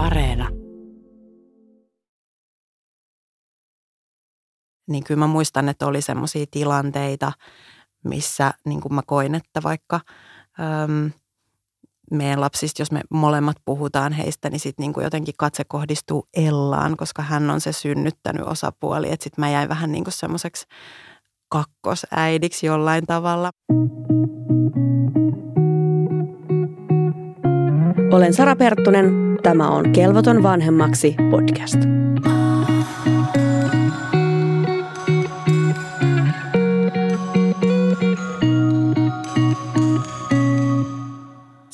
Areena. Niin kyllä mä muistan, että oli semmoisia tilanteita, missä niin kuin mä koin, että vaikka äm, meidän lapsista, jos me molemmat puhutaan heistä, niin sitten niin jotenkin katse kohdistuu Ellaan, koska hän on se synnyttänyt osapuoli. Että sitten mä jäin vähän niin semmoiseksi kakkosäidiksi jollain tavalla. Olen Sara Perttunen. Tämä on Kelvoton vanhemmaksi podcast.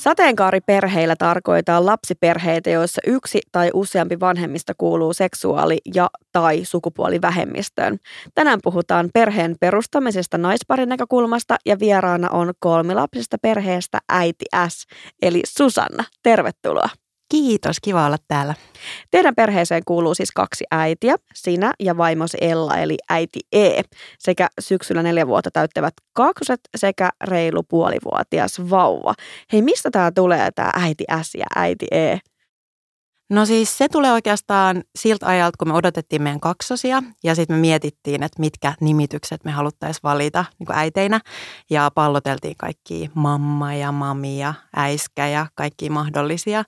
Sateenkaariperheillä tarkoittaa lapsiperheitä, joissa yksi tai useampi vanhemmista kuuluu seksuaali- ja tai sukupuolivähemmistöön. Tänään puhutaan perheen perustamisesta naisparin näkökulmasta ja vieraana on kolmilapsista perheestä äiti S, eli Susanna. Tervetuloa. Kiitos, kiva olla täällä. Teidän perheeseen kuuluu siis kaksi äitiä, sinä ja vaimosi Ella eli äiti E, sekä syksyllä neljä vuotta täyttävät kaksoset sekä reilu puolivuotias vauva. Hei, mistä tämä tulee tämä äiti S ja äiti E? No siis se tulee oikeastaan siltä ajalta, kun me odotettiin meidän kaksosia ja sitten me mietittiin, että mitkä nimitykset me haluttaisiin valita niin äiteinä ja palloteltiin kaikki mamma ja mami ja äiskä ja kaikki mahdollisia,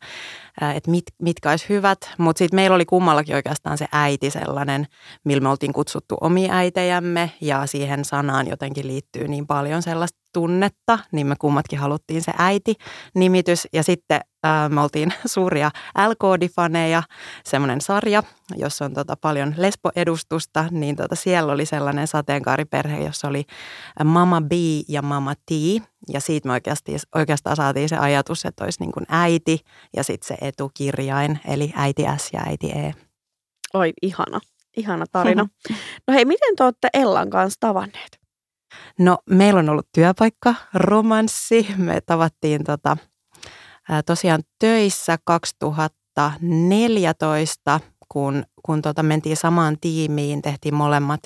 että mit, mitkä olisi hyvät. Mutta sitten meillä oli kummallakin oikeastaan se äiti sellainen, millä me oltiin kutsuttu omia äitejämme ja siihen sanaan jotenkin liittyy niin paljon sellaista tunnetta, niin me kummatkin haluttiin se äiti-nimitys. Ja sitten ää, me oltiin suuria LKD-faneja, semmoinen sarja, jossa on tota paljon lesboedustusta, niin tota siellä oli sellainen sateenkaariperhe, jossa oli Mama B ja Mama T. Ja siitä me oikeasti, oikeastaan saatiin se ajatus, että olisi niin kuin äiti ja sitten se etukirjain, eli äiti S ja äiti E. Oi, ihana. Ihana tarina. No hei, miten te olette Ellan kanssa tavanneet? No meillä on ollut työpaikka, romanssi. Me tavattiin tota, ää, tosiaan töissä 2014, kun, kun tota mentiin samaan tiimiin, tehtiin molemmat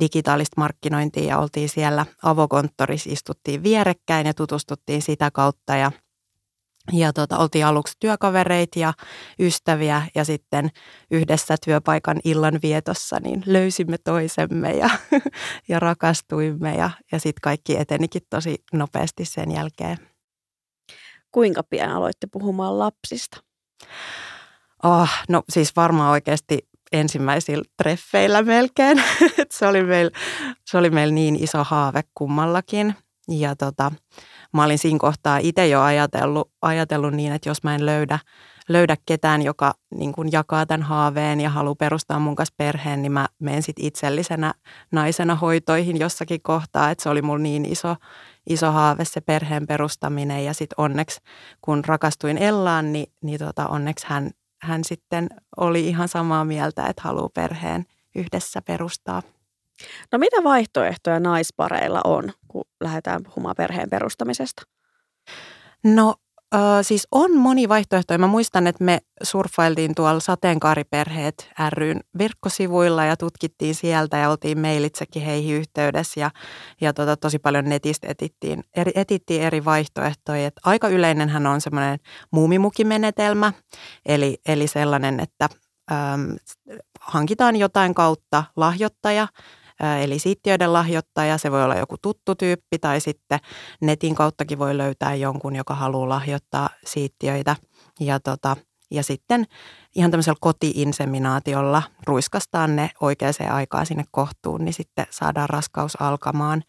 digitaalista markkinointia ja oltiin siellä avokonttorissa, istuttiin vierekkäin ja tutustuttiin sitä kautta ja – ja tota, oltiin aluksi työkavereita ja ystäviä ja sitten yhdessä työpaikan illan vietossa niin löysimme toisemme ja, ja rakastuimme ja, ja sitten kaikki etenikin tosi nopeasti sen jälkeen. Kuinka pian aloitte puhumaan lapsista? Oh, no siis varmaan oikeasti ensimmäisillä treffeillä melkein. se, oli meil, se oli meillä niin iso haave kummallakin. Ja tota, mä olin siinä kohtaa itse jo ajatellut, ajatellut niin, että jos mä en löydä, löydä ketään, joka niin kuin jakaa tämän haaveen ja haluaa perustaa mun kanssa perheen, niin mä menen sitten itsellisenä naisena hoitoihin jossakin kohtaa. Että se oli mulla niin iso, iso haave se perheen perustaminen ja sitten onneksi kun rakastuin Ellaan, niin, niin tota, onneksi hän, hän sitten oli ihan samaa mieltä, että haluaa perheen yhdessä perustaa. No mitä vaihtoehtoja naispareilla on, kun lähdetään puhumaan perheen perustamisesta? No äh, siis on moni vaihtoehto. Mä muistan, että me surffailtiin tuolla sateenkaariperheet ryn verkkosivuilla ja tutkittiin sieltä ja oltiin mailitsekin heihin yhteydessä ja, ja tota, tosi paljon netistä etittiin eri, etittiin eri vaihtoehtoja. Et aika yleinenhän on semmoinen muumimukimenetelmä, eli, eli sellainen, että ähm, hankitaan jotain kautta lahjoittaja – eli siittiöiden lahjoittaja. Se voi olla joku tuttu tyyppi tai sitten netin kauttakin voi löytää jonkun, joka haluaa lahjoittaa siittiöitä. Ja, tota, ja sitten ihan tämmöisellä kotiinseminaatiolla ruiskastaan ne oikeaan aikaan sinne kohtuun, niin sitten saadaan raskaus alkamaan.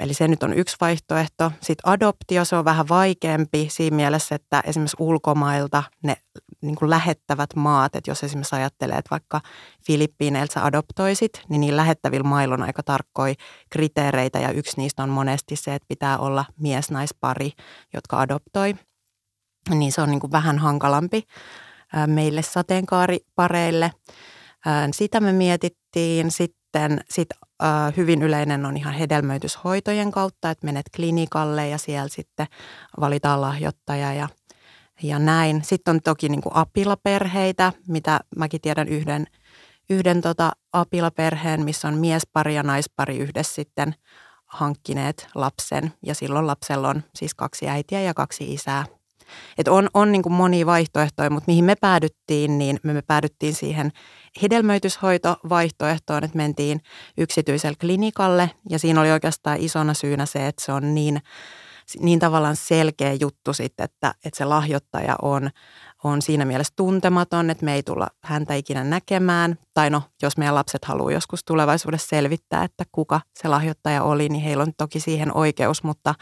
Eli se nyt on yksi vaihtoehto. Sitten adoptio, se on vähän vaikeampi siinä mielessä, että esimerkiksi ulkomailta ne niin kuin lähettävät maat, että jos esimerkiksi ajattelee, että vaikka Filippiineiltä sä adoptoisit, niin niin lähettävillä mailla on aika tarkkoja kriteereitä ja yksi niistä on monesti se, että pitää olla mies-naispari, jotka adoptoi. Niin se on niin kuin vähän hankalampi meille sateenkaaripareille. Sitä me mietittiin. Sitten sit, hyvin yleinen on ihan hedelmöityshoitojen kautta, että menet klinikalle ja siellä sitten valitaan lahjoittaja ja – ja näin. Sitten on toki niin kuin apilaperheitä, mitä mäkin tiedän yhden, yhden tota apilaperheen, missä on miespari ja naispari yhdessä sitten hankkineet lapsen. Ja silloin lapsella on siis kaksi äitiä ja kaksi isää. Et on, on niin kuin monia vaihtoehtoja, mutta mihin me päädyttiin, niin me, me päädyttiin siihen hedelmöityshoitovaihtoehtoon, että mentiin yksityiselle klinikalle ja siinä oli oikeastaan isona syynä se, että se on niin, niin tavallaan selkeä juttu sitten, että, että se lahjoittaja on on siinä mielessä tuntematon, että me ei tulla häntä ikinä näkemään. Tai no, jos meidän lapset haluaa joskus tulevaisuudessa selvittää, että kuka se lahjoittaja oli, niin heillä on toki siihen oikeus, mutta,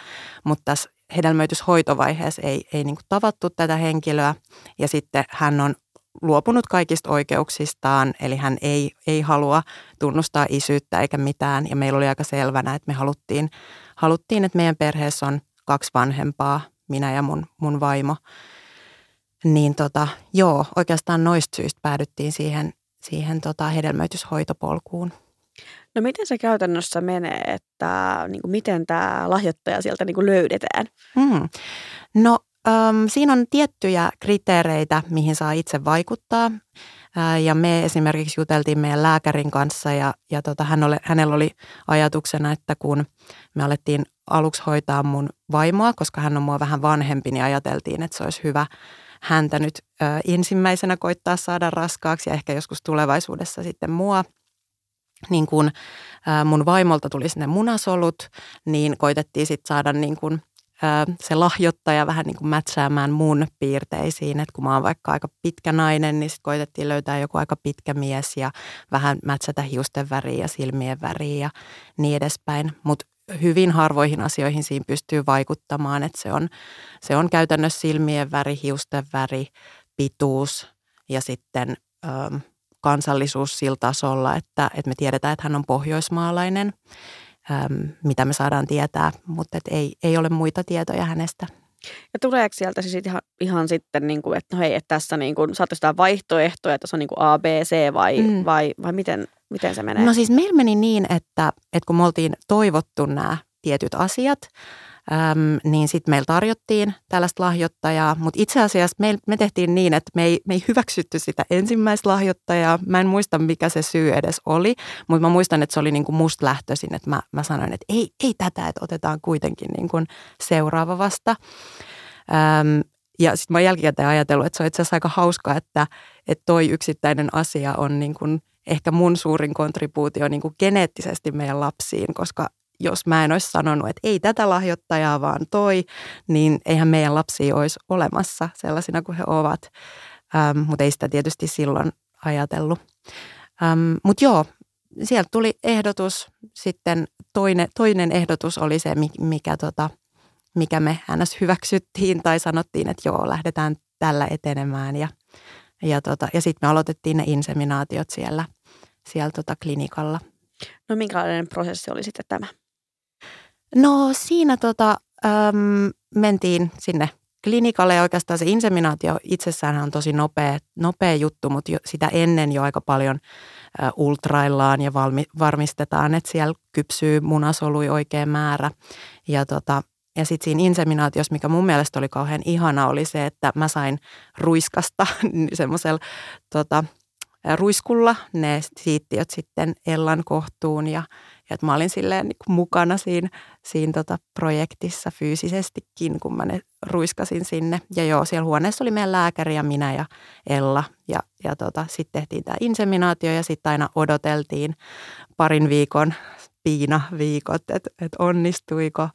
mutta tässä hedelmöityshoitovaiheessa ei, ei niin tavattu tätä henkilöä. Ja sitten hän on luopunut kaikista oikeuksistaan, eli hän ei, ei halua tunnustaa isyyttä eikä mitään. Ja meillä oli aika selvänä, että me haluttiin, haluttiin että meidän perheessä on kaksi vanhempaa, minä ja mun, mun vaimo. Niin tota, joo, oikeastaan noista syistä päädyttiin siihen, siihen tota hedelmöityshoitopolkuun. No miten se käytännössä menee, että niin kuin miten tämä lahjoittaja sieltä niin kuin löydetään? Hmm. No äm, siinä on tiettyjä kriteereitä, mihin saa itse vaikuttaa. Ää, ja me esimerkiksi juteltiin meidän lääkärin kanssa ja, ja tota, hän ole, hänellä oli ajatuksena, että kun me alettiin aluksi hoitaa mun vaimoa, koska hän on mua vähän vanhempi, niin ajateltiin, että se olisi hyvä häntä nyt ö, ensimmäisenä koittaa saada raskaaksi ja ehkä joskus tulevaisuudessa sitten mua. Niin kun mun vaimolta tuli sinne munasolut, niin koitettiin sitten saada niin kun, se lahjoittaja vähän niin kuin mätsäämään mun piirteisiin. Että kun mä oon vaikka aika pitkä nainen, niin sitten koitettiin löytää joku aika pitkä mies ja vähän mätsätä hiusten väriä ja silmien väriä ja niin edespäin. Mutta hyvin harvoihin asioihin siinä pystyy vaikuttamaan, että se on, se on käytännössä silmien väri, hiusten väri, pituus ja sitten kansallisuus sillä tasolla, että, että me tiedetään, että hän on pohjoismaalainen, ö, mitä me saadaan tietää, mutta et ei, ei ole muita tietoja hänestä. Ja tuleeko sieltä siis ihan, ihan sitten, niin kuin, että no hei, että tässä niin kuin, saatte sitä vaihtoehtoja, että se on niin kuin A, B, C vai, mm. vai, vai miten, miten se menee? No siis meillä meni niin, että, että kun me oltiin toivottu nämä tietyt asiat, äm, niin sitten meillä tarjottiin tällaista lahjoittajaa, mutta itse asiassa me, me tehtiin niin, että me ei, me ei hyväksytty sitä ensimmäistä lahjoittajaa. Mä en muista, mikä se syy edes oli, mutta mä muistan, että se oli niin kuin musta lähtöisin, että mä, mä sanoin, että ei, ei tätä, että otetaan kuitenkin niin kuin seuraava vasta. Äm, ja sitten mä oon jälkikäteen ajatellut, että se on itse asiassa aika hauska, että, että toi yksittäinen asia on niin kuin ehkä mun suurin kontribuutio niin kuin geneettisesti meidän lapsiin, koska jos mä en olisi sanonut, että ei tätä lahjoittajaa, vaan toi, niin eihän meidän lapsia olisi olemassa sellaisina kuin he ovat. Ähm, mutta ei sitä tietysti silloin ajatellut. Ähm, mutta joo, sieltä tuli ehdotus. Sitten toinen, toinen ehdotus oli se, mikä, tota, mikä me ns. hyväksyttiin tai sanottiin, että joo, lähdetään tällä etenemään. Ja, ja, tota, ja sitten me aloitettiin ne inseminaatiot siellä, siellä tota klinikalla. No minkälainen prosessi oli sitten tämä? No siinä tota, äm, mentiin sinne klinikalle ja oikeastaan se inseminaatio itsessään on tosi nopea, nopea juttu, mutta jo, sitä ennen jo aika paljon ä, ultraillaan ja valmi, varmistetaan, että siellä kypsyy munasolui oikea määrä. Ja, tota, ja sitten siinä inseminaatiossa, mikä mun mielestä oli kauhean ihana, oli se, että mä sain ruiskasta semmoisella tota, ruiskulla ne siittiöt sitten Ellan kohtuun ja, ja että mä olin silleen niin kuin mukana siinä, siinä tota projektissa fyysisestikin, kun mä ne ruiskasin sinne. Ja joo, siellä huoneessa oli meidän lääkäri ja minä ja Ella. Ja, ja tota, sitten tehtiin tämä inseminaatio ja sitten aina odoteltiin parin viikon piina-viikot, että et onnistuiko.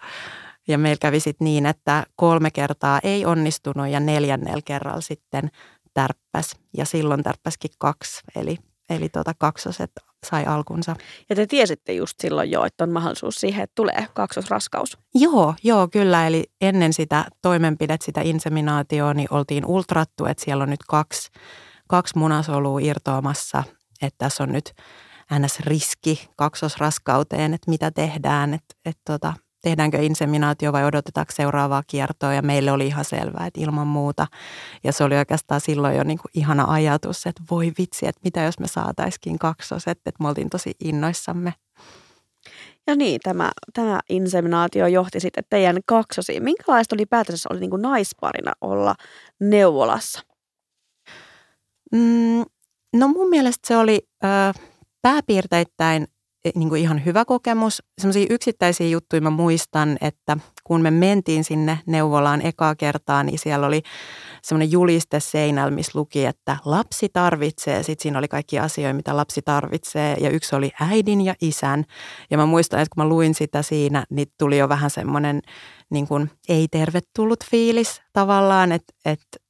Ja meillä kävi sitten niin, että kolme kertaa ei onnistunut ja neljännellä kerralla sitten tärppäs. Ja silloin tärppäskin kaksi, eli, eli tota kaksoset sai alkunsa. Ja te tiesitte just silloin jo, että on mahdollisuus siihen, että tulee kaksosraskaus. Joo, joo, kyllä. Eli ennen sitä toimenpidet, sitä inseminaatioa, niin oltiin ultrattu, että siellä on nyt kaksi, kaksi munasolua irtoamassa. Että tässä on nyt NS-riski kaksosraskauteen, että mitä tehdään. Että, että tota, tehdäänkö inseminaatio vai odotetaanko seuraavaa kiertoa ja meille oli ihan selvää, että ilman muuta. Ja se oli oikeastaan silloin jo niin kuin ihana ajatus, että voi vitsi, että mitä jos me saataisiin kaksoset, että me oltiin tosi innoissamme. Ja niin, tämä, tämä inseminaatio johti sitten teidän kaksosiin. Minkälaista oli päätössä oli niin kuin naisparina olla neuvolassa? Mm, no mun mielestä se oli ö, pääpiirteittäin niin kuin ihan hyvä kokemus. Sellaisia yksittäisiä juttuja mä muistan, että kun me mentiin sinne neuvolaan ekaa kertaa, niin siellä oli semmoinen juliste seinällä, missä luki, että lapsi tarvitsee. Sitten siinä oli kaikki asioita, mitä lapsi tarvitsee. Ja yksi oli äidin ja isän. Ja mä muistan, että kun mä luin sitä siinä, niin tuli jo vähän semmoinen niin ei-tervetullut fiilis tavallaan, että, että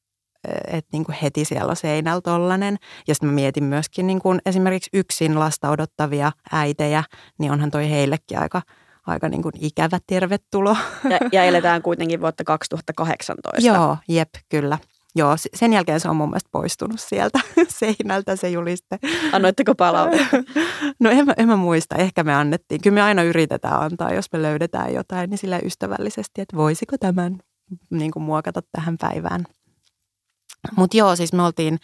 että niin kuin heti siellä on seinällä tollanen. Ja sitten mä mietin myöskin niin kuin esimerkiksi yksin lasta odottavia äitejä, niin onhan toi heillekin aika, aika niin kuin ikävä tervetulo. Ja, ja eletään kuitenkin vuotta 2018. Joo, jep, kyllä. Joo, sen jälkeen se on mun mielestä poistunut sieltä seinältä se juliste. Annoitteko palautetta? No en mä, en mä muista, ehkä me annettiin. Kyllä me aina yritetään antaa, jos me löydetään jotain, niin sille ystävällisesti, että voisiko tämän niin kuin muokata tähän päivään. Mutta joo, siis me oltiin,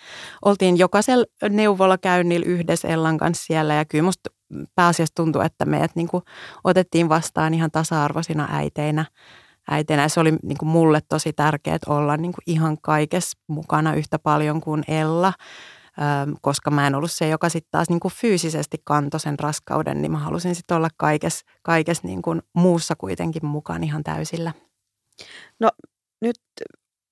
oltiin jokaisella neuvolakäynnillä yhdessä Ellan kanssa siellä ja kyllä musta pääasiassa tuntui, että meidät niin kuin otettiin vastaan ihan tasa-arvoisina äiteinä. äiteinä. Se oli niin kuin mulle tosi tärkeää olla niin kuin ihan kaikessa mukana yhtä paljon kuin Ella, koska mä en ollut se, joka sitten taas niin kuin fyysisesti kantoi sen raskauden, niin mä halusin sitten olla kaikessa kaikes niin kuin muussa kuitenkin mukaan ihan täysillä. No nyt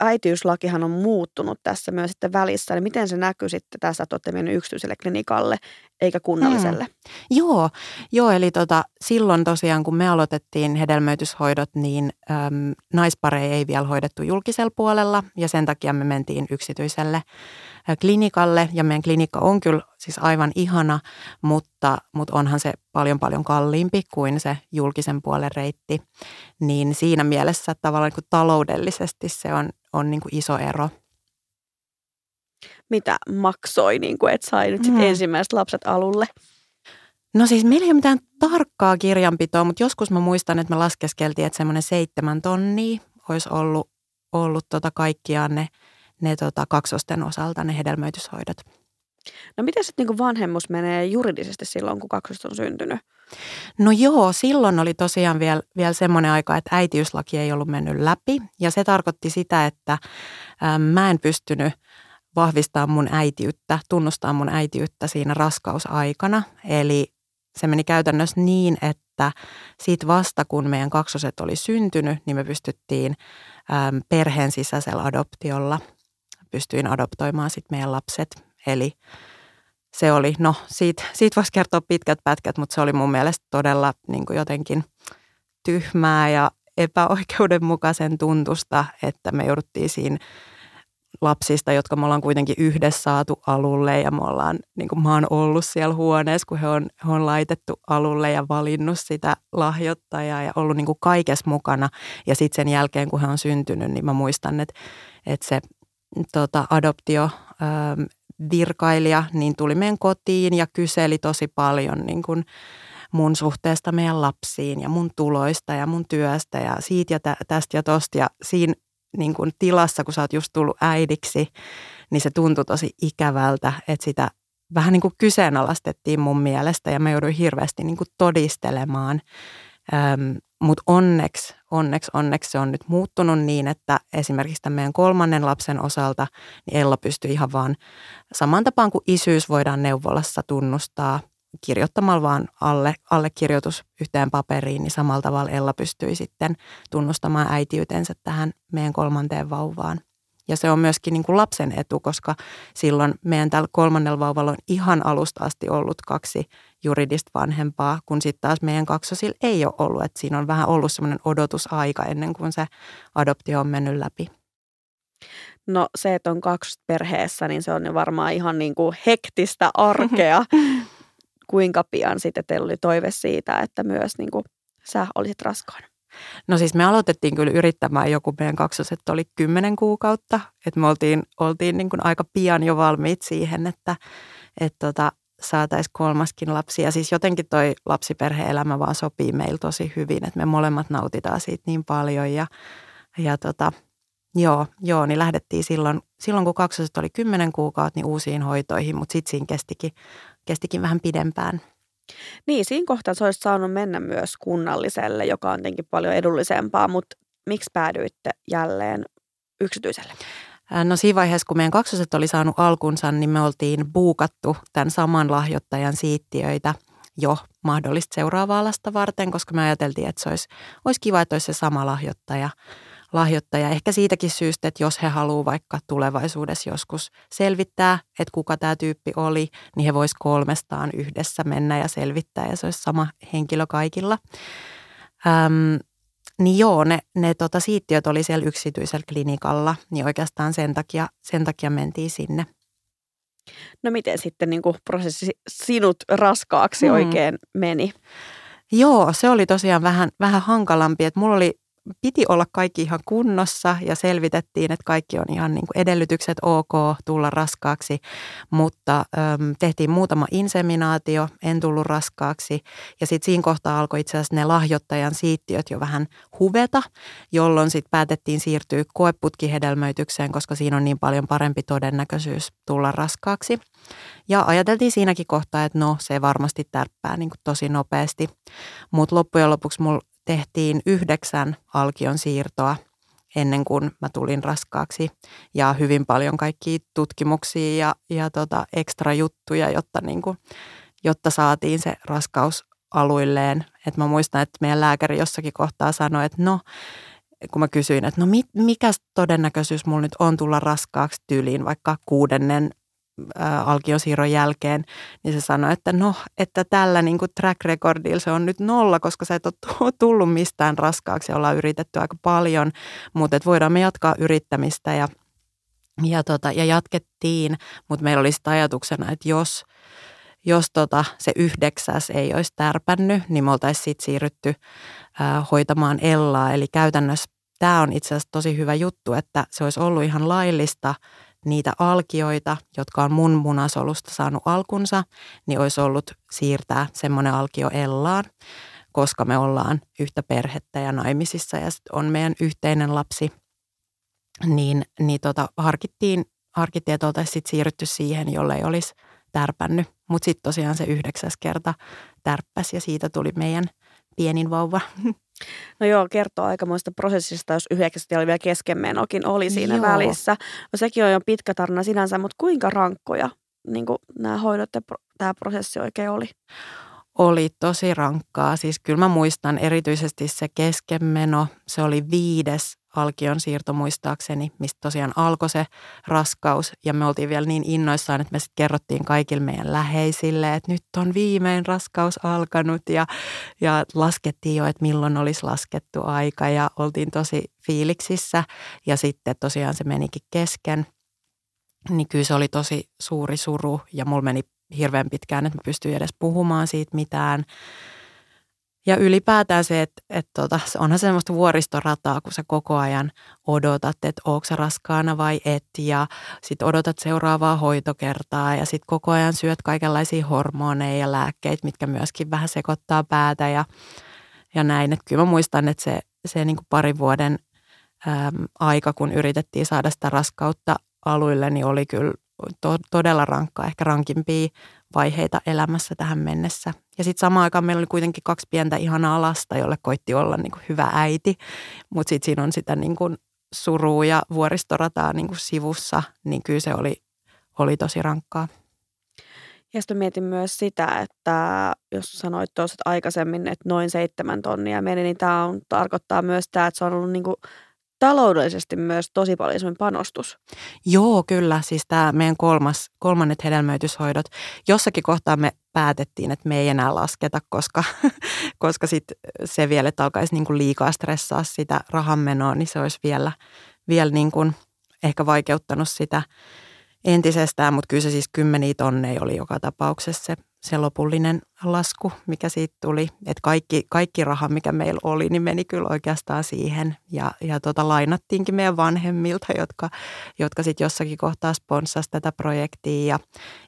äitiyslakihan on muuttunut tässä myös sitten välissä, niin miten se näkyy sitten tässä, että olette yksityiselle klinikalle eikä kunnalliselle? Mm. Joo, joo, eli tota, silloin tosiaan kun me aloitettiin hedelmöityshoidot, niin äm, naispareja ei vielä hoidettu julkisella puolella ja sen takia me mentiin yksityiselle klinikalle ja meidän klinikka on kyllä siis aivan ihana, mutta, mutta onhan se paljon paljon kalliimpi kuin se julkisen puolen reitti. Niin siinä mielessä tavallaan niin taloudellisesti se on, on niin kuin iso ero. Mitä maksoi, niin kuin, että sai nyt sit mm. ensimmäiset lapset alulle? No siis meillä ei ole mitään tarkkaa kirjanpitoa, mutta joskus mä muistan, että me laskeskeltiin, että semmoinen seitsemän tonnia olisi ollut, ollut tota kaikkiaan ne – ne tota, kaksosten osalta ne hedelmöityshoidot. No miten sitten niin vanhemmus menee juridisesti silloin, kun kaksoset on syntynyt? No joo, silloin oli tosiaan vielä, vielä semmoinen aika, että äitiyslaki ei ollut mennyt läpi. Ja se tarkoitti sitä, että äm, mä en pystynyt vahvistaa mun äitiyttä, tunnustaa mun äitiyttä siinä raskausaikana. Eli se meni käytännössä niin, että siitä vasta kun meidän kaksoset oli syntynyt, niin me pystyttiin äm, perheen sisäisellä adoptiolla pystyin adoptoimaan sitten meidän lapset. Eli se oli, no siitä, siitä voisi kertoa pitkät pätkät, mutta se oli mun mielestä todella niin kuin jotenkin tyhmää ja epäoikeudenmukaisen tuntusta, että me jouduttiin siinä lapsista, jotka me ollaan kuitenkin yhdessä saatu alulle ja me ollaan, niin kuin mä oon ollut siellä huoneessa, kun he on, he on laitettu alulle ja valinnut sitä lahjoittajaa ja ollut niin kuin kaikessa mukana. Ja sitten sen jälkeen, kun he on syntynyt, niin mä muistan, että, että se tota, adoptio virkailija, niin tuli meidän kotiin ja kyseli tosi paljon niin kuin mun suhteesta meidän lapsiin ja mun tuloista ja mun työstä ja siitä ja tä, tästä ja tosta. Ja siinä niin kuin tilassa, kun sä oot just tullut äidiksi, niin se tuntui tosi ikävältä, että sitä vähän niin kuin kyseenalaistettiin mun mielestä ja mä jouduin hirveästi niin kuin todistelemaan Öm, Mutta onneksi, onneksi, onneksi se on nyt muuttunut niin, että esimerkiksi tämän meidän kolmannen lapsen osalta niin Ella pystyy ihan vaan saman tapaan kuin isyys voidaan neuvolassa tunnustaa kirjoittamalla vaan alle, allekirjoitus yhteen paperiin, niin samalla tavalla Ella pystyi sitten tunnustamaan äitiytensä tähän meidän kolmanteen vauvaan. Ja se on myöskin niin kuin lapsen etu, koska silloin meidän tällä kolmannella vauvalla on ihan alusta asti ollut kaksi juridista vanhempaa, kun sitten taas meidän kaksosilla ei ole ollut. Että siinä on vähän ollut semmoinen odotusaika ennen kuin se adoptio on mennyt läpi. No se, että on kaksi perheessä, niin se on varmaan ihan niin kuin hektistä arkea. Kuinka pian sitten teillä oli toive siitä, että myös niin kuin sä olisit raskaana? No siis me aloitettiin kyllä yrittämään joku meidän kaksoset oli kymmenen kuukautta, että me oltiin, oltiin niin kuin aika pian jo valmiit siihen, että, että tota, saataisiin kolmaskin lapsi. Ja siis jotenkin toi lapsiperhe-elämä vaan sopii meillä tosi hyvin, että me molemmat nautitaan siitä niin paljon. Ja, ja tota, joo, joo, niin lähdettiin silloin, silloin kun kaksoset oli kymmenen kuukautta, niin uusiin hoitoihin, mutta sitten siinä kestikin, kestikin vähän pidempään. Niin, siinä kohtaa se olisi saanut mennä myös kunnalliselle, joka on tietenkin paljon edullisempaa, mutta miksi päädyitte jälleen yksityiselle? No siinä vaiheessa, kun meidän kaksoset oli saanut alkunsa, niin me oltiin buukattu tämän saman lahjoittajan siittiöitä jo mahdollista seuraavaa lasta varten, koska me ajateltiin, että se olisi, olisi kiva, että olisi se sama lahjoittaja lahjoittaja. Ehkä siitäkin syystä, että jos he haluavat vaikka tulevaisuudessa joskus selvittää, että kuka tämä tyyppi oli, niin he voisivat kolmestaan yhdessä mennä ja selvittää ja se olisi sama henkilö kaikilla. Öm, niin joo, ne, ne tota, siittiöt oli siellä yksityisellä klinikalla, niin oikeastaan sen takia, sen takia mentiin sinne. No miten sitten niin kuin prosessi sinut raskaaksi hmm. oikein meni? Joo, se oli tosiaan vähän, vähän hankalampi. Että mulla oli piti olla kaikki ihan kunnossa ja selvitettiin, että kaikki on ihan niin kuin edellytykset ok tulla raskaaksi, mutta äm, tehtiin muutama inseminaatio, en tullut raskaaksi. Ja sitten siinä kohtaa alkoi itse asiassa ne lahjoittajan siittiöt jo vähän huveta, jolloin sitten päätettiin siirtyä koeputkihedelmöitykseen, koska siinä on niin paljon parempi todennäköisyys tulla raskaaksi. Ja ajateltiin siinäkin kohtaa, että no se varmasti tärppää niin kuin tosi nopeasti, mutta loppujen lopuksi mulla tehtiin yhdeksän alkion siirtoa ennen kuin mä tulin raskaaksi ja hyvin paljon kaikkia tutkimuksia ja, ja tota ekstra juttuja, jotta, niin kuin, jotta saatiin se raskaus aluilleen. Et mä muistan, että meidän lääkäri jossakin kohtaa sanoi, että no, kun mä kysyin, että no mikä todennäköisyys mulla nyt on tulla raskaaksi tyyliin vaikka kuudennen alkiosiirron jälkeen, niin se sanoi, että no, että tällä niin kuin track recordilla se on nyt nolla, koska sä et ole tullut mistään raskaaksi ja ollaan yritetty aika paljon, mutta että voidaan me jatkaa yrittämistä ja, ja, tota, ja jatkettiin, mutta meillä oli sitä ajatuksena, että jos, jos tota, se yhdeksäs ei olisi tärpännyt, niin me oltaisiin sitten siirrytty ää, hoitamaan Ellaa, eli käytännössä tämä on itse asiassa tosi hyvä juttu, että se olisi ollut ihan laillista – niitä alkioita, jotka on mun munasolusta saanut alkunsa, niin olisi ollut siirtää semmoinen alkio Ellaan, koska me ollaan yhtä perhettä ja naimisissa ja on meidän yhteinen lapsi, niin, niin tota, harkittiin, harkittiin, että oltaisiin sit siirrytty siihen, jolle ei olisi tärpännyt. Mutta sitten tosiaan se yhdeksäs kerta tärppäs ja siitä tuli meidän pienin vauva. No joo, kertoo aikamoista prosessista, jos yhdeksästä oli vielä keskenmenokin oli siinä joo. välissä. No sekin on jo pitkä tarina sinänsä, mutta kuinka rankkoja niin nämä hoidot ja tämä prosessi oikein oli? Oli tosi rankkaa. Siis kyllä mä muistan erityisesti se keskenmeno. Se oli viides Alkion siirto muistaakseni, mistä tosiaan alkoi se raskaus. Ja me oltiin vielä niin innoissaan, että me sitten kerrottiin kaikille meidän läheisille, että nyt on viimein raskaus alkanut. Ja, ja laskettiin jo, että milloin olisi laskettu aika ja oltiin tosi fiiliksissä. Ja sitten tosiaan se menikin kesken. Niin kyllä se oli tosi suuri suru ja mulla meni hirveän pitkään, että mä pystyin edes puhumaan siitä mitään. Ja ylipäätään se, että, että tota, onhan se semmoista vuoristorataa, kun sä koko ajan odotat, että onko sä raskaana vai et. Ja sitten odotat seuraavaa hoitokertaa ja sitten koko ajan syöt kaikenlaisia hormoneja ja lääkkeitä, mitkä myöskin vähän sekoittaa päätä ja, ja näin. Että kyllä mä muistan, että se, se niin kuin parin vuoden äm, aika, kun yritettiin saada sitä raskautta aluille, niin oli kyllä to, todella rankkaa, ehkä rankimpia vaiheita elämässä tähän mennessä. Ja sitten samaan aikaan meillä oli kuitenkin kaksi pientä ihanaa lasta, jolle koitti olla niin kuin hyvä äiti, mutta sitten siinä on sitä niin kuin surua ja vuoristorataa niin kuin sivussa, niin kyllä se oli, oli tosi rankkaa. Ja sitten mietin myös sitä, että jos sanoit tuossa aikaisemmin, että noin seitsemän tonnia meni, niin tämä on, tarkoittaa myös tämä, että se on ollut niin kuin taloudellisesti myös tosi paljon semmoinen panostus. Joo, kyllä. Siis tämä meidän kolmas, kolmannet hedelmöityshoidot. Jossakin kohtaa me päätettiin, että me ei enää lasketa, koska, koska sit se vielä, että alkaisi niin kuin liikaa stressaa sitä rahanmenoa, niin se olisi vielä, vielä niin kuin ehkä vaikeuttanut sitä entisestään, mutta kyllä se siis kymmeniä tonneja oli joka tapauksessa se se lopullinen lasku, mikä siitä tuli. Että kaikki, kaikki raha, mikä meillä oli, niin meni kyllä oikeastaan siihen. Ja, ja tota, lainattiinkin meidän vanhemmilta, jotka, jotka sitten jossakin kohtaa sponssasi tätä projektia. Ja,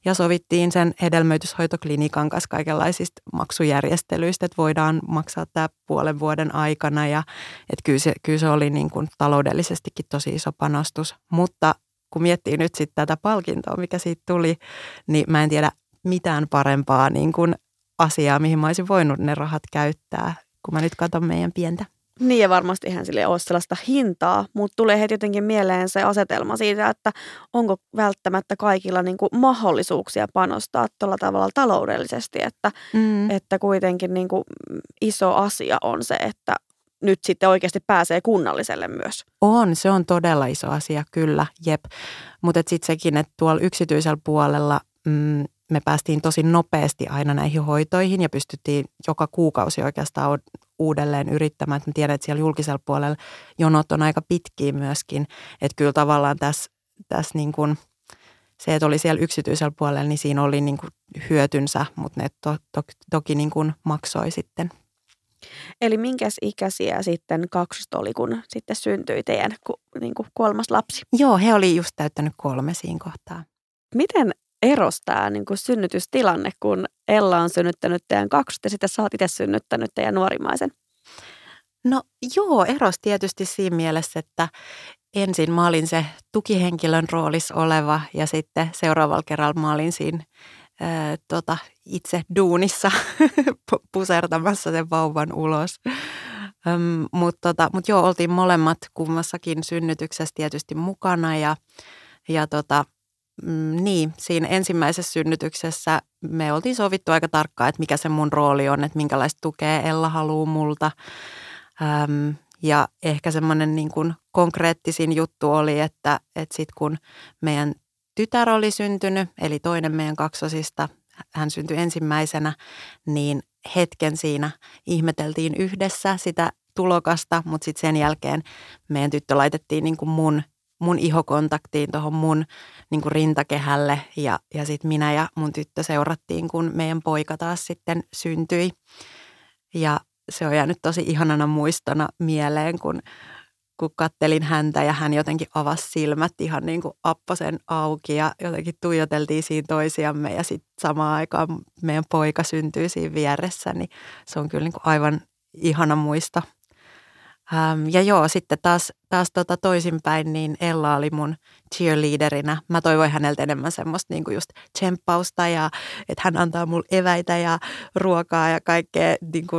ja sovittiin sen hedelmöityshoitoklinikan kanssa kaikenlaisista maksujärjestelyistä, että voidaan maksaa tämä puolen vuoden aikana. Ja että kyllä se, kyllä se oli niin kuin taloudellisestikin tosi iso panostus. Mutta kun miettii nyt sitten tätä palkintoa, mikä siitä tuli, niin mä en tiedä mitään parempaa niin kuin asiaa, mihin mä olisin voinut ne rahat käyttää, kun mä nyt katson meidän pientä, Niin ja varmasti eihän sille ole sellaista hintaa, mutta tulee heti jotenkin mieleen se asetelma siitä, että onko välttämättä kaikilla niin kuin mahdollisuuksia panostaa tuolla tavalla taloudellisesti, että, mm. että kuitenkin niin kuin iso asia on se, että nyt sitten oikeasti pääsee kunnalliselle myös. On, se on todella iso asia, kyllä, jep. Mutta sitten sekin, että tuolla yksityisellä puolella mm, me päästiin tosi nopeasti aina näihin hoitoihin ja pystyttiin joka kuukausi oikeastaan uudelleen yrittämään. Mä tiedän, että siellä julkisella puolella jonot on aika pitkiä myöskin. Että kyllä tavallaan tässä, tässä niin kuin, se, että oli siellä yksityisellä puolella, niin siinä oli niin kuin hyötynsä, mutta ne to, to, toki niin kuin maksoi sitten. Eli minkäs ikäisiä sitten kaksosta oli, kun sitten syntyi teidän niin kuin kolmas lapsi? Joo, he oli just täyttänyt kolme siinä kohtaa. Miten eros tämä niin kuin synnytystilanne, kun Ella on synnyttänyt teidän kaksosta ja sitten sä oot itse synnyttänyt teidän nuorimaisen? No joo, eros tietysti siinä mielessä, että ensin mä olin se tukihenkilön roolissa oleva ja sitten seuraavalla kerralla mä olin siinä ää, tota, itse duunissa pusertamassa sen vauvan ulos. Mutta tota, mut joo, oltiin molemmat kummassakin synnytyksessä tietysti mukana ja, ja tota, mm, niin, siinä ensimmäisessä synnytyksessä me oltiin sovittu aika tarkkaan, että mikä se mun rooli on, että minkälaista tukea Ella haluaa multa. Öm, ja ehkä semmoinen niin kuin konkreettisin juttu oli, että, että sitten kun meidän tytär oli syntynyt, eli toinen meidän kaksosista, hän syntyi ensimmäisenä, niin hetken siinä ihmeteltiin yhdessä sitä tulokasta, mutta sitten sen jälkeen meidän tyttö laitettiin niin kuin mun mun ihokontaktiin tuohon mun niin kuin rintakehälle ja, ja sitten minä ja mun tyttö seurattiin, kun meidän poika taas sitten syntyi. Ja se on jäänyt tosi ihanana muistona mieleen, kun, kun kattelin häntä ja hän jotenkin avasi silmät ihan niin kuin apposen auki ja jotenkin tuijoteltiin siinä toisiamme ja sitten samaan aikaan meidän poika syntyi siinä vieressä, niin se on kyllä niin kuin aivan ihana muisto. Ähm, ja joo, sitten taas, taas tota toisinpäin, niin Ella oli mun cheerleaderinä. Mä toivoin häneltä enemmän semmoista niinku just tsemppausta ja että hän antaa mulle eväitä ja ruokaa ja kaikkea niinku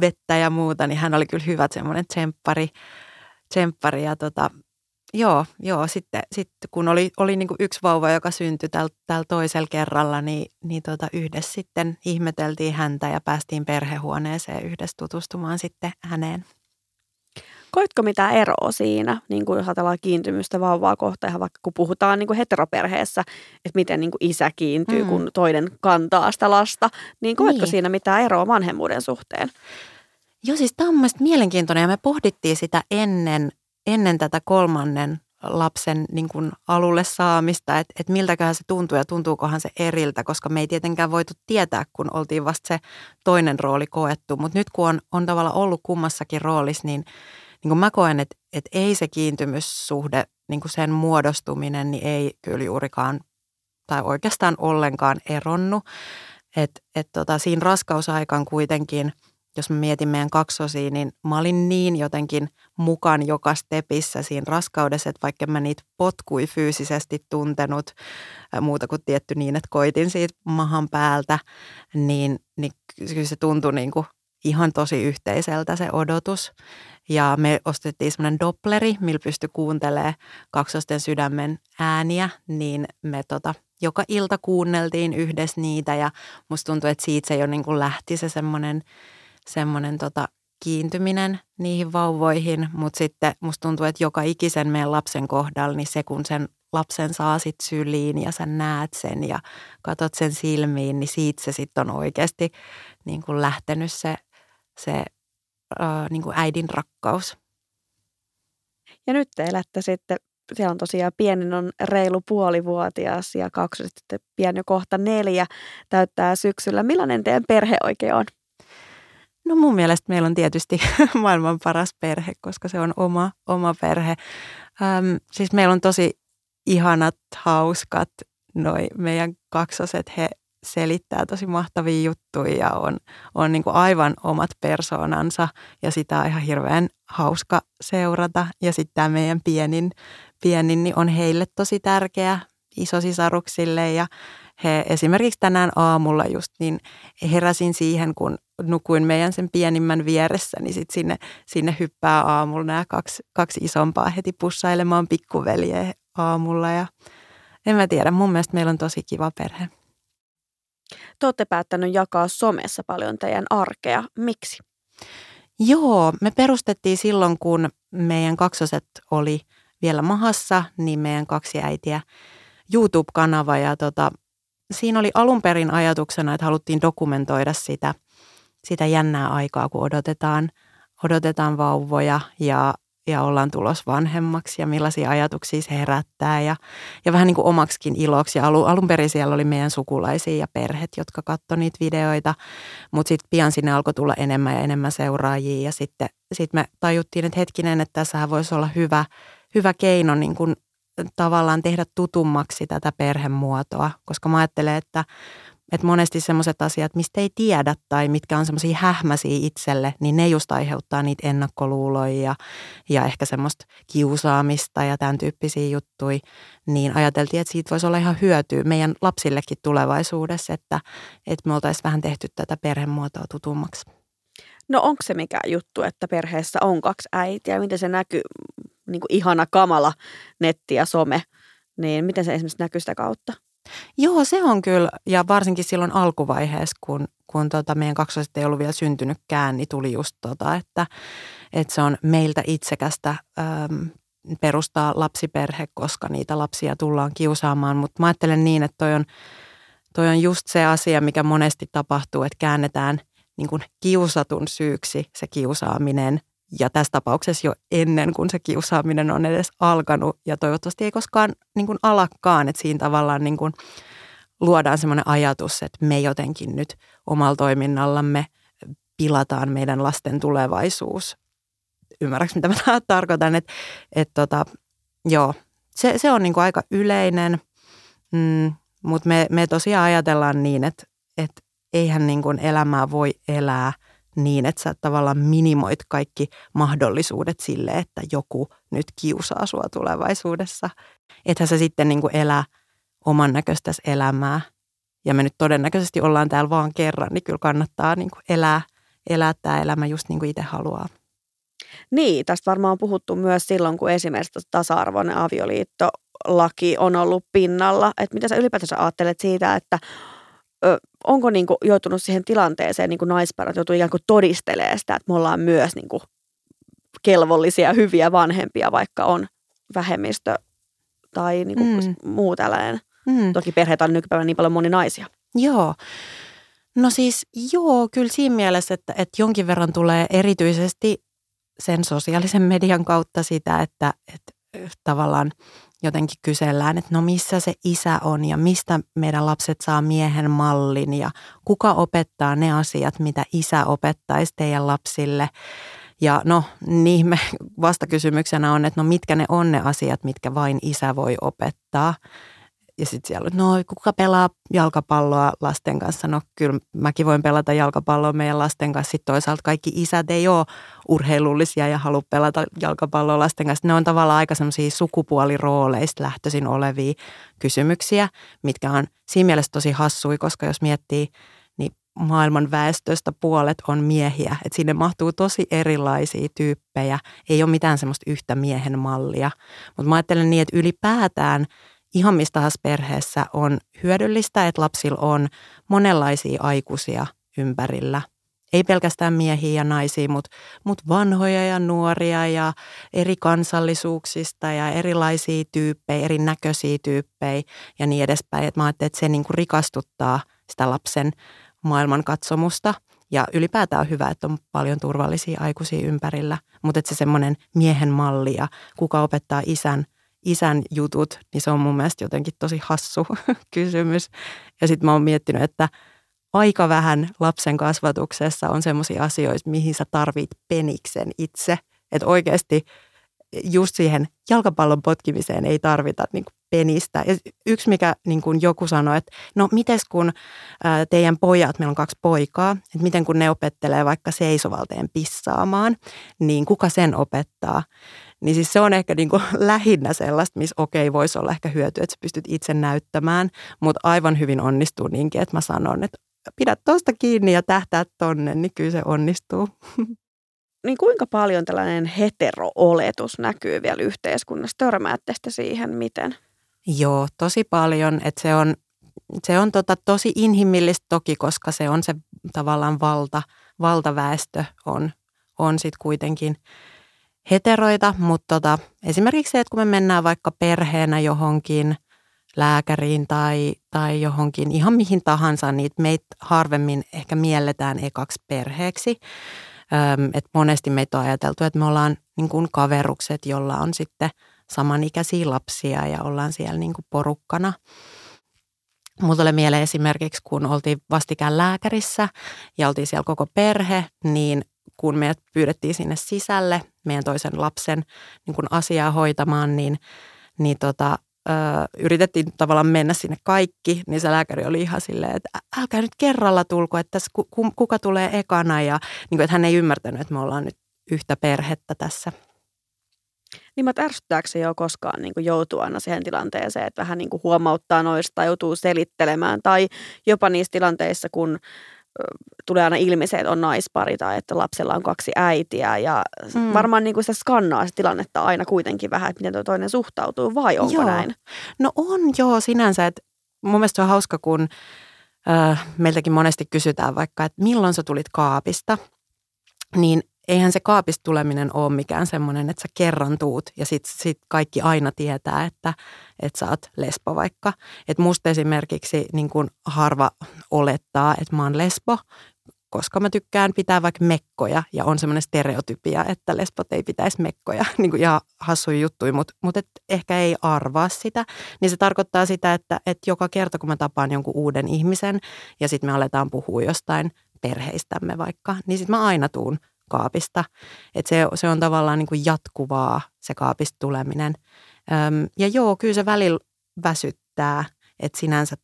vettä ja muuta. Niin hän oli kyllä hyvä semmoinen tsemppari. tsemppari ja tota, joo, joo, sitten, sitten kun oli, oli niin yksi vauva, joka syntyi tällä täl toisella kerralla, niin, niin tota yhdessä sitten ihmeteltiin häntä ja päästiin perhehuoneeseen yhdessä tutustumaan sitten häneen. Koitko mitään eroa siinä, niin kuin jos ajatellaan kiintymystä vauvaa kohtaan, vaikka kun puhutaan niin kuin heteroperheessä, että miten niin kuin isä kiintyy, mm. kun toinen kantaa sitä lasta, niin koitko niin. siinä mitään eroa vanhemmuuden suhteen? Joo, siis tämä on mielestäni mielenkiintoinen ja me pohdittiin sitä ennen, ennen tätä kolmannen lapsen niin kuin alulle saamista, että, että miltäköhän se tuntuu ja tuntuukohan se eriltä, koska me ei tietenkään voitu tietää, kun oltiin vasta se toinen rooli koettu. Mutta nyt kun on, on tavallaan ollut kummassakin roolissa, niin niin kuin mä koen, että, että ei se kiintymyssuhde, niin kuin sen muodostuminen, niin ei kyllä juurikaan tai oikeastaan ollenkaan eronnut. Että et tota, siinä raskausaikaan kuitenkin, jos mä mietin meidän kaksosia, niin mä olin niin jotenkin mukaan joka stepissä siinä raskaudessa, että vaikka mä niitä potkui fyysisesti tuntenut, muuta kuin tietty niin, että koitin siitä mahan päältä, niin, niin kyllä se tuntui niin kuin ihan tosi yhteiseltä se odotus. Ja me ostettiin semmoinen dopleri, millä pystyi kuuntelemaan kaksosten sydämen ääniä, niin me tota, joka ilta kuunneltiin yhdessä niitä. Ja musta tuntui, että siitä se jo niin kuin lähti se semmoinen, semmoinen tota, kiintyminen niihin vauvoihin, mutta sitten musta tuntuu, että joka ikisen meidän lapsen kohdalla, niin se kun sen lapsen saa sit syliin ja sä näet sen ja katot sen silmiin, niin siitä se sitten on oikeasti niin kuin lähtenyt se, se äh, niin kuin äidin rakkaus. Ja nyt te elätte sitten, siellä on tosiaan pienin on reilu puolivuotias ja kaksi sitten pieni kohta neljä täyttää syksyllä. Millainen teidän perhe oikein on? No mun mielestä meillä on tietysti maailman paras perhe, koska se on oma, oma perhe. Ähm, siis meillä on tosi ihanat, hauskat, noi meidän kaksoset, he selittää tosi mahtavia juttuja ja on, on niin kuin aivan omat persoonansa ja sitä on ihan hirveän hauska seurata. Ja sitten tämä meidän pienin, pienin niin on heille tosi tärkeä isosisaruksille ja he esimerkiksi tänään aamulla just niin heräsin siihen, kun nukuin meidän sen pienimmän vieressä, niin sit sinne, sinne hyppää aamulla nämä kaksi, kaksi isompaa heti pussailemaan pikkuveljeä aamulla ja en mä tiedä, mun mielestä meillä on tosi kiva perhe. Te olette päättänyt jakaa somessa paljon teidän arkea. Miksi? Joo, me perustettiin silloin, kun meidän kaksoset oli vielä mahassa, niin meidän kaksi äitiä YouTube-kanava ja tota, siinä oli alun perin ajatuksena, että haluttiin dokumentoida sitä, sitä jännää aikaa, kun odotetaan, odotetaan vauvoja ja ja ollaan tulos vanhemmaksi ja millaisia ajatuksia se herättää ja, ja vähän niin kuin omaksikin iloksi. Ja alun, alun perin siellä oli meidän sukulaisia ja perhet, jotka katsoi niitä videoita, mutta sitten pian sinne alkoi tulla enemmän ja enemmän seuraajia ja sitten sit me tajuttiin, että hetkinen, että tässähän voisi olla hyvä, hyvä keino niin kuin tavallaan tehdä tutummaksi tätä perhemuotoa, koska mä ajattelen, että että monesti semmoiset asiat, mistä ei tiedä tai mitkä on semmoisia hähmäisiä itselle, niin ne just aiheuttaa niitä ennakkoluuloja ja, ja ehkä semmoista kiusaamista ja tämän tyyppisiä juttuja. Niin ajateltiin, että siitä voisi olla ihan hyötyä meidän lapsillekin tulevaisuudessa, että, että me oltaisiin vähän tehty tätä perhemuotoa tutummaksi. No onko se mikä juttu, että perheessä on kaksi äitiä? Miten se näkyy, niin kuin ihana kamala netti ja some, niin miten se esimerkiksi näkyy sitä kautta? Joo, se on kyllä, ja varsinkin silloin alkuvaiheessa, kun, kun tota meidän kaksoset ei ollut vielä syntynytkään, niin tuli just tota, että, että se on meiltä itsekästä äm, perustaa lapsiperhe, koska niitä lapsia tullaan kiusaamaan. Mutta mä ajattelen niin, että toi on, toi on just se asia, mikä monesti tapahtuu, että käännetään niin kuin kiusatun syyksi se kiusaaminen ja tässä tapauksessa jo ennen kuin se kiusaaminen on edes alkanut ja toivottavasti ei koskaan niin kuin alakkaan, että siinä tavallaan niin kuin luodaan semmoinen ajatus, että me jotenkin nyt omalla toiminnallamme pilataan meidän lasten tulevaisuus. Ymmärrätkö, mitä mä tarkoitan? Että, että tota, joo, se, se on niin kuin aika yleinen, mm, mutta me, me tosiaan ajatellaan niin, että, että eihän niin kuin elämää voi elää – niin, että sä tavallaan minimoit kaikki mahdollisuudet sille, että joku nyt kiusaa sua tulevaisuudessa. Ethän sä sitten niin kuin elää oman näköistä elämää. Ja me nyt todennäköisesti ollaan täällä vaan kerran, niin kyllä kannattaa niin kuin elää, elää tämä elämä just niin kuin itse haluaa. Niin, tästä varmaan on puhuttu myös silloin, kun esimerkiksi tasa-arvoinen avioliittolaki on ollut pinnalla. Että mitä sä ylipäätänsä ajattelet siitä, että ö, onko niin kuin joutunut siihen tilanteeseen niin kuin naisparat joutuu ikään kuin todistelemaan sitä, että me ollaan myös niin kuin kelvollisia, hyviä vanhempia, vaikka on vähemmistö tai niin kuin mm. muu tällainen. Mm. Toki perheitä on nykypäivänä niin paljon moninaisia. Joo. No siis joo, kyllä siinä mielessä, että, että jonkin verran tulee erityisesti sen sosiaalisen median kautta sitä, että, että tavallaan jotenkin kysellään, että no missä se isä on ja mistä meidän lapset saa miehen mallin ja kuka opettaa ne asiat, mitä isä opettaisi teidän lapsille. Ja no niin me vastakysymyksenä on, että no mitkä ne on ne asiat, mitkä vain isä voi opettaa. Ja sitten siellä no kuka pelaa jalkapalloa lasten kanssa? No kyllä mäkin voin pelata jalkapalloa meidän lasten kanssa. Sitten toisaalta kaikki isät ei ole urheilullisia ja halua pelata jalkapalloa lasten kanssa. Ne on tavallaan aika semmoisia sukupuolirooleista lähtöisin olevia kysymyksiä, mitkä on siinä mielessä tosi hassui, koska jos miettii, niin maailman väestöstä puolet on miehiä. Että sinne mahtuu tosi erilaisia tyyppejä. Ei ole mitään semmoista yhtä miehen mallia. Mutta mä ajattelen niin, että ylipäätään – ihan mistä tahansa perheessä on hyödyllistä, että lapsilla on monenlaisia aikuisia ympärillä. Ei pelkästään miehiä ja naisia, mutta, mutta vanhoja ja nuoria ja eri kansallisuuksista ja erilaisia tyyppejä, erinäköisiä tyyppejä ja niin edespäin. Et mä ajattelin, että se niin kuin rikastuttaa sitä lapsen maailmankatsomusta. Ja ylipäätään on hyvä, että on paljon turvallisia aikuisia ympärillä, mutta se semmoinen miehen malli ja kuka opettaa isän isän jutut, niin se on mun mielestä jotenkin tosi hassu kysymys. Ja sitten mä oon miettinyt, että aika vähän lapsen kasvatuksessa on semmoisia asioita, mihin sä tarvit peniksen itse. Että oikeasti just siihen jalkapallon potkimiseen ei tarvita niin penistä. Ja yksi, mikä niin kuin joku sanoi, että no mites kun teidän pojat, meillä on kaksi poikaa, että miten kun ne opettelee vaikka seisovalteen pissaamaan, niin kuka sen opettaa? Niin siis se on ehkä niin kuin lähinnä sellaista, missä okei, voisi olla ehkä hyötyä, että sä pystyt itse näyttämään, mutta aivan hyvin onnistuu niinkin, että mä sanon, että pidä tuosta kiinni ja tähtää tonne, niin kyllä se onnistuu. Niin kuinka paljon tällainen hetero-oletus näkyy vielä yhteiskunnassa? Törmäätte sitä siihen miten? Joo, tosi paljon. Että se on, se on tota tosi inhimillistä toki, koska se on se tavallaan valta, valtaväestö on, on sitten kuitenkin heteroita, mutta tota, esimerkiksi se, että kun me mennään vaikka perheenä johonkin lääkäriin tai, tai johonkin ihan mihin tahansa, niin meitä harvemmin ehkä mielletään ekaksi perheeksi. Öm, et monesti meitä on ajateltu, että me ollaan niin kuin kaverukset, jolla on sitten samanikäisiä lapsia ja ollaan siellä niin kuin porukkana. Mulla tulee mieleen esimerkiksi, kun oltiin vastikään lääkärissä ja oltiin siellä koko perhe, niin kun meidät pyydettiin sinne sisälle meidän toisen lapsen niin kuin asiaa hoitamaan, niin, niin tota, ö, yritettiin tavallaan mennä sinne kaikki, niin se lääkäri oli ihan silleen, että älkää nyt kerralla tulko, että tässä kuka tulee ekana ja niin kuin, että hän ei ymmärtänyt, että me ollaan nyt yhtä perhettä tässä. Niin mä ärsyttääkö se jo koskaan niin kuin joutuu aina siihen tilanteeseen, että vähän niin kuin huomauttaa noista tai joutuu selittelemään tai jopa niissä tilanteissa, kun tulee aina ilmi se, että on naispari tai että lapsella on kaksi äitiä ja mm. varmaan niin kuin se skannaa se tilannetta aina kuitenkin vähän, että miten tuo toinen suhtautuu vai onko joo. näin? No on joo sinänsä, että mun mielestä se on hauska, kun äh, meiltäkin monesti kysytään vaikka, että milloin sä tulit kaapista, niin eihän se kaapista tuleminen ole mikään semmoinen, että sä kerran tuut ja sit, sit kaikki aina tietää, että, että sä oot lesbo vaikka. Että musta esimerkiksi niin kun harva olettaa, että mä oon lesbo, koska mä tykkään pitää vaikka mekkoja ja on semmoinen stereotypia, että lesbot ei pitäisi mekkoja, niin kuin ihan hassuja juttuja, mutta, mutta et ehkä ei arvaa sitä. Niin se tarkoittaa sitä, että, että joka kerta kun mä tapaan jonkun uuden ihmisen ja sitten me aletaan puhua jostain perheistämme vaikka, niin sitten mä aina tuun kaapista. Että se, se on tavallaan niin kuin jatkuvaa se kaapista tuleminen. Öm, ja joo, kyllä se välillä väsyttää, että sinänsä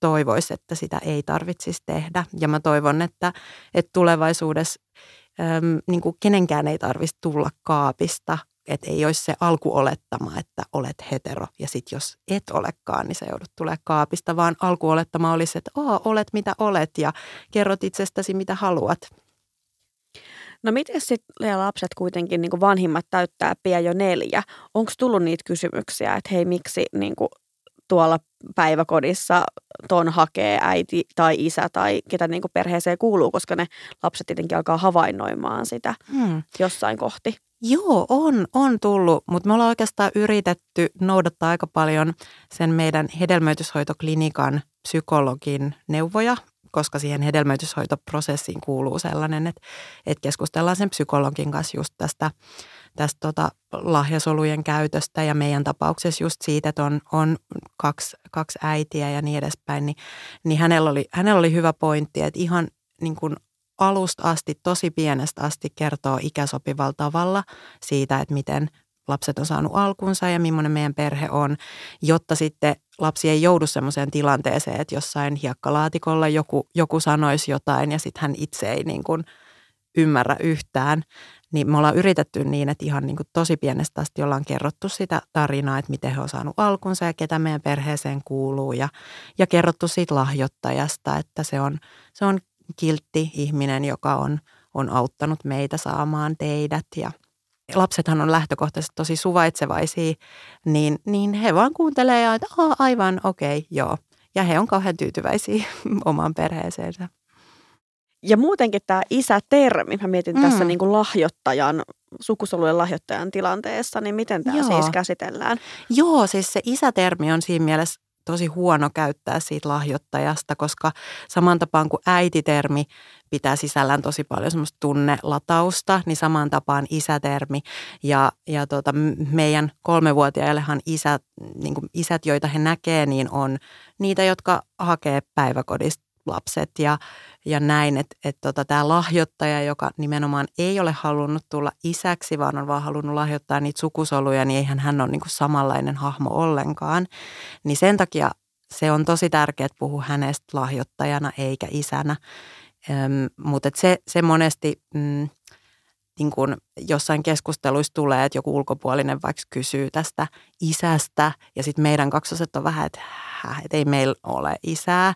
toivoisi, että sitä ei tarvitsisi tehdä. Ja mä toivon, että, että tulevaisuudessa äm, niin kuin kenenkään ei tarvitsisi tulla kaapista, että ei olisi se alkuolettama, että olet hetero ja sitten jos et olekaan, niin sä joudut tulee kaapista, vaan alkuolettama olisi, että olet mitä olet ja kerrot itsestäsi mitä haluat. No miten sitten lapset kuitenkin niin vanhimmat täyttää pian jo neljä? Onko tullut niitä kysymyksiä, että hei miksi niin kuin tuolla päiväkodissa ton hakee äiti tai isä tai ketä niin kuin perheeseen kuuluu, koska ne lapset tietenkin alkaa havainnoimaan sitä hmm. jossain kohti. Joo, on, on tullut, mutta me ollaan oikeastaan yritetty noudattaa aika paljon sen meidän hedelmöityshoitoklinikan psykologin neuvoja koska siihen hedelmöityshoitoprosessiin kuuluu sellainen, että, että keskustellaan sen psykologin kanssa just tästä, tästä tota lahjasolujen käytöstä ja meidän tapauksessa just siitä, että on, on kaksi, kaksi äitiä ja niin edespäin, niin, niin hänellä, oli, hänellä oli hyvä pointti, että ihan niin kuin alusta asti, tosi pienestä asti kertoo ikäsopivalla tavalla siitä, että miten lapset on saanut alkunsa ja millainen meidän perhe on, jotta sitten lapsi ei joudu sellaiseen tilanteeseen, että jossain hiekkalaatikolla joku, joku sanoisi jotain ja sitten hän itse ei niin kuin ymmärrä yhtään. Niin me ollaan yritetty niin, että ihan niin kuin tosi pienestä asti ollaan kerrottu sitä tarinaa, että miten he on saanut alkunsa ja ketä meidän perheeseen kuuluu ja, ja kerrottu siitä lahjoittajasta, että se on, se on kiltti ihminen, joka on, on auttanut meitä saamaan teidät ja – lapsethan on lähtökohtaisesti tosi suvaitsevaisia, niin, niin he vaan kuuntelee ja että aivan okei, okay, joo. Ja he on kauhean tyytyväisiä omaan perheeseensä. Ja muutenkin tämä isä-termi, mä mietin mm. tässä niin kuin lahjoittajan, sukusolujen lahjoittajan tilanteessa, niin miten tämä siis käsitellään? Joo, siis se isätermi on siinä mielessä tosi huono käyttää siitä lahjoittajasta, koska saman tapaan kuin äititermi pitää sisällään tosi paljon semmoista tunnelatausta, niin saman tapaan isätermi. Ja, ja tota, meidän kolmevuotiaillehan isät, niin isät, joita he näkee, niin on niitä, jotka hakee päiväkodista lapset ja, ja näin, että et tota, tämä lahjoittaja, joka nimenomaan ei ole halunnut tulla isäksi, vaan on vaan halunnut lahjoittaa niitä sukusoluja, niin eihän hän ole niinku samanlainen hahmo ollenkaan. Niin sen takia se on tosi tärkeää puhua hänestä lahjoittajana eikä isänä. Öm, mutta se, se monesti mm, niin kun jossain keskusteluissa tulee, että joku ulkopuolinen vaikka kysyy tästä isästä ja sitten meidän kaksoset on vähän, että, että ei meillä ole isää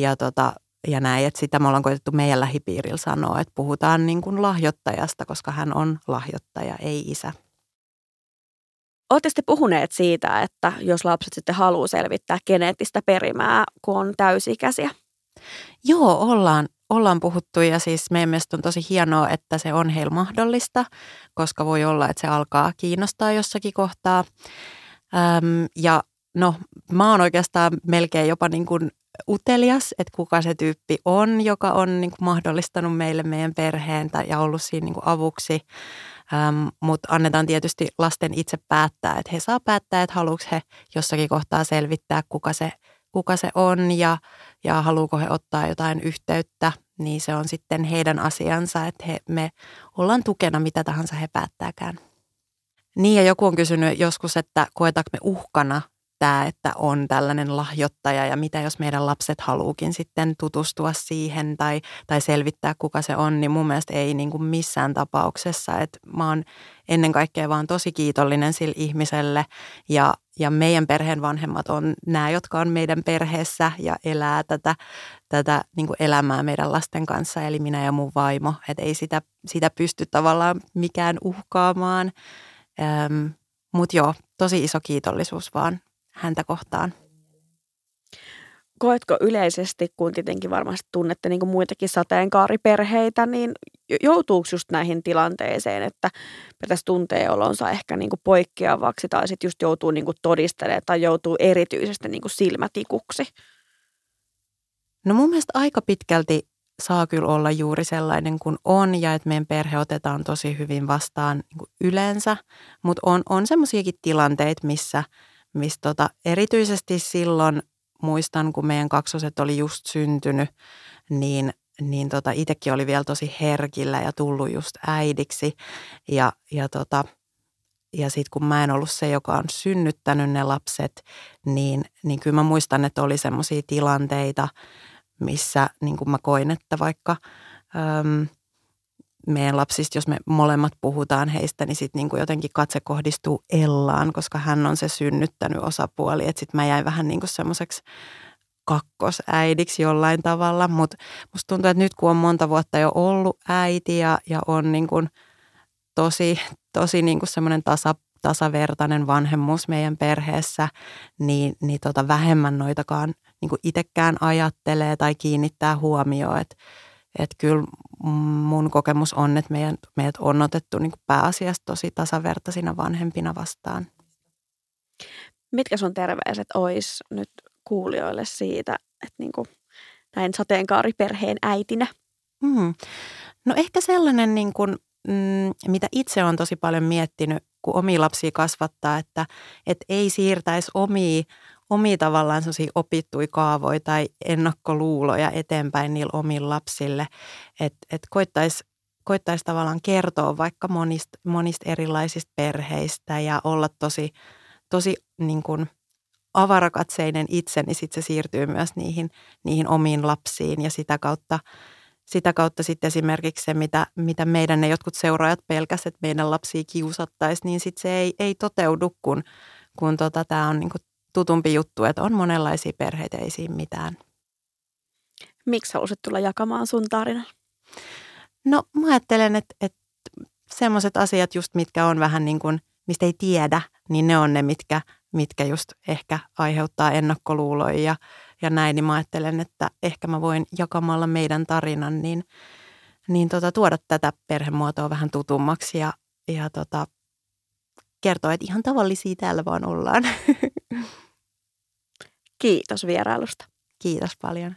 ja, tota, ja näin, että sitä me ollaan koitettu meidän lähipiirillä sanoa, että puhutaan niin kuin lahjoittajasta, koska hän on lahjoittaja, ei isä. Olette sitten puhuneet siitä, että jos lapset sitten haluaa selvittää geneettistä perimää, kun on täysikäisiä? Joo, ollaan, ollaan puhuttu ja siis meidän mielestä on tosi hienoa, että se on heillä mahdollista, koska voi olla, että se alkaa kiinnostaa jossakin kohtaa. Öm, ja no, mä oon oikeastaan melkein jopa niin kuin utelias, että kuka se tyyppi on, joka on niin kuin mahdollistanut meille meidän perheen tai, ja ollut siinä niin kuin avuksi. Ähm, Mutta annetaan tietysti lasten itse päättää, että he saa päättää, että haluatko he jossakin kohtaa selvittää, kuka se, kuka se on ja, ja haluuko he ottaa jotain yhteyttä, niin se on sitten heidän asiansa, että he, me ollaan tukena mitä tahansa he päättääkään. Niin ja joku on kysynyt joskus, että koetaanko me uhkana tämä, että on tällainen lahjoittaja ja mitä jos meidän lapset haluukin sitten tutustua siihen tai, tai selvittää kuka se on, niin mun mielestä ei niin kuin missään tapauksessa. Et mä oon ennen kaikkea vaan tosi kiitollinen sille ihmiselle ja, ja meidän perheen vanhemmat on nämä, jotka on meidän perheessä ja elää tätä, tätä niin kuin elämää meidän lasten kanssa, eli minä ja mun vaimo. Että ei sitä, sitä pysty tavallaan mikään uhkaamaan. Öm, Mutta joo, tosi iso kiitollisuus vaan häntä kohtaan. Koetko yleisesti, kun tietenkin varmasti tunnette niin kuin muitakin sateenkaariperheitä, niin joutuuko just näihin tilanteeseen, että pitäisi tuntee olonsa ehkä niin kuin poikkeavaksi tai sitten just joutuu niin kuin todistelemaan tai joutuu erityisesti niin kuin silmätikuksi? No mun mielestä aika pitkälti saa kyllä olla juuri sellainen kuin on ja että meidän perhe otetaan tosi hyvin vastaan niin kuin yleensä, mutta on, on semmoisiakin tilanteita, missä – missä tota, erityisesti silloin muistan, kun meidän kaksoset oli just syntynyt, niin, niin tota, itsekin oli vielä tosi herkillä ja tullut just äidiksi. Ja, ja, tota, ja sitten kun mä en ollut se, joka on synnyttänyt ne lapset, niin, niin kyllä mä muistan, että oli semmoisia tilanteita, missä niin kuin mä koin, että vaikka äm, meidän lapsista, jos me molemmat puhutaan heistä, niin sitten niin jotenkin katse kohdistuu Ellaan, koska hän on se synnyttänyt osapuoli. Että sitten mä jäin vähän niin kuin semmoiseksi kakkosäidiksi jollain tavalla, mutta musta tuntuu, että nyt kun on monta vuotta jo ollut äiti ja, ja on niin kuin tosi, tosi niin kuin semmoinen tasa, tasavertainen vanhemmuus meidän perheessä, niin, niin tota vähemmän noitakaan niin kuin itsekään ajattelee tai kiinnittää huomioon, että että kyllä mun kokemus on, että meidän, meidät on otettu niin pääasiassa tosi tasavertaisina vanhempina vastaan. Mitkä sun terveiset olisi nyt kuulijoille siitä, että niin kuin näin sateenkaariperheen äitinä? Hmm. No ehkä sellainen, niin kuin, mm, mitä itse on tosi paljon miettinyt, kun omi lapsia kasvattaa, että, että ei siirtäisi omia omia tavallaan opittuja kaavoja tai ennakkoluuloja eteenpäin niillä omille lapsille. Että et koittaisi koittais tavallaan kertoa vaikka monista, monista erilaisista perheistä ja olla tosi, tosi niin kuin avarakatseinen itse, niin sitten se siirtyy myös niihin, niihin omiin lapsiin ja sitä kautta, sitä kautta sitten esimerkiksi se, mitä, mitä meidän ne jotkut seuraajat pelkäsivät, että meidän lapsia kiusattaisiin, niin sitten se ei, ei toteudu, kun, kun tota, tämä on niin tutumpi juttu, että on monenlaisia perheitä, ei siinä mitään. Miksi halusit tulla jakamaan sun tarinan? No mä ajattelen, että, että semmoiset asiat just, mitkä on vähän niin kuin, mistä ei tiedä, niin ne on ne, mitkä, mitkä just ehkä aiheuttaa ennakkoluuloja ja, ja näin. Niin mä ajattelen, että ehkä mä voin jakamalla meidän tarinan, niin, niin tota, tuoda tätä perhemuotoa vähän tutummaksi ja, ja tota, kertoa, että ihan tavallisia täällä vaan ollaan. Kiitos vierailusta. Kiitos paljon.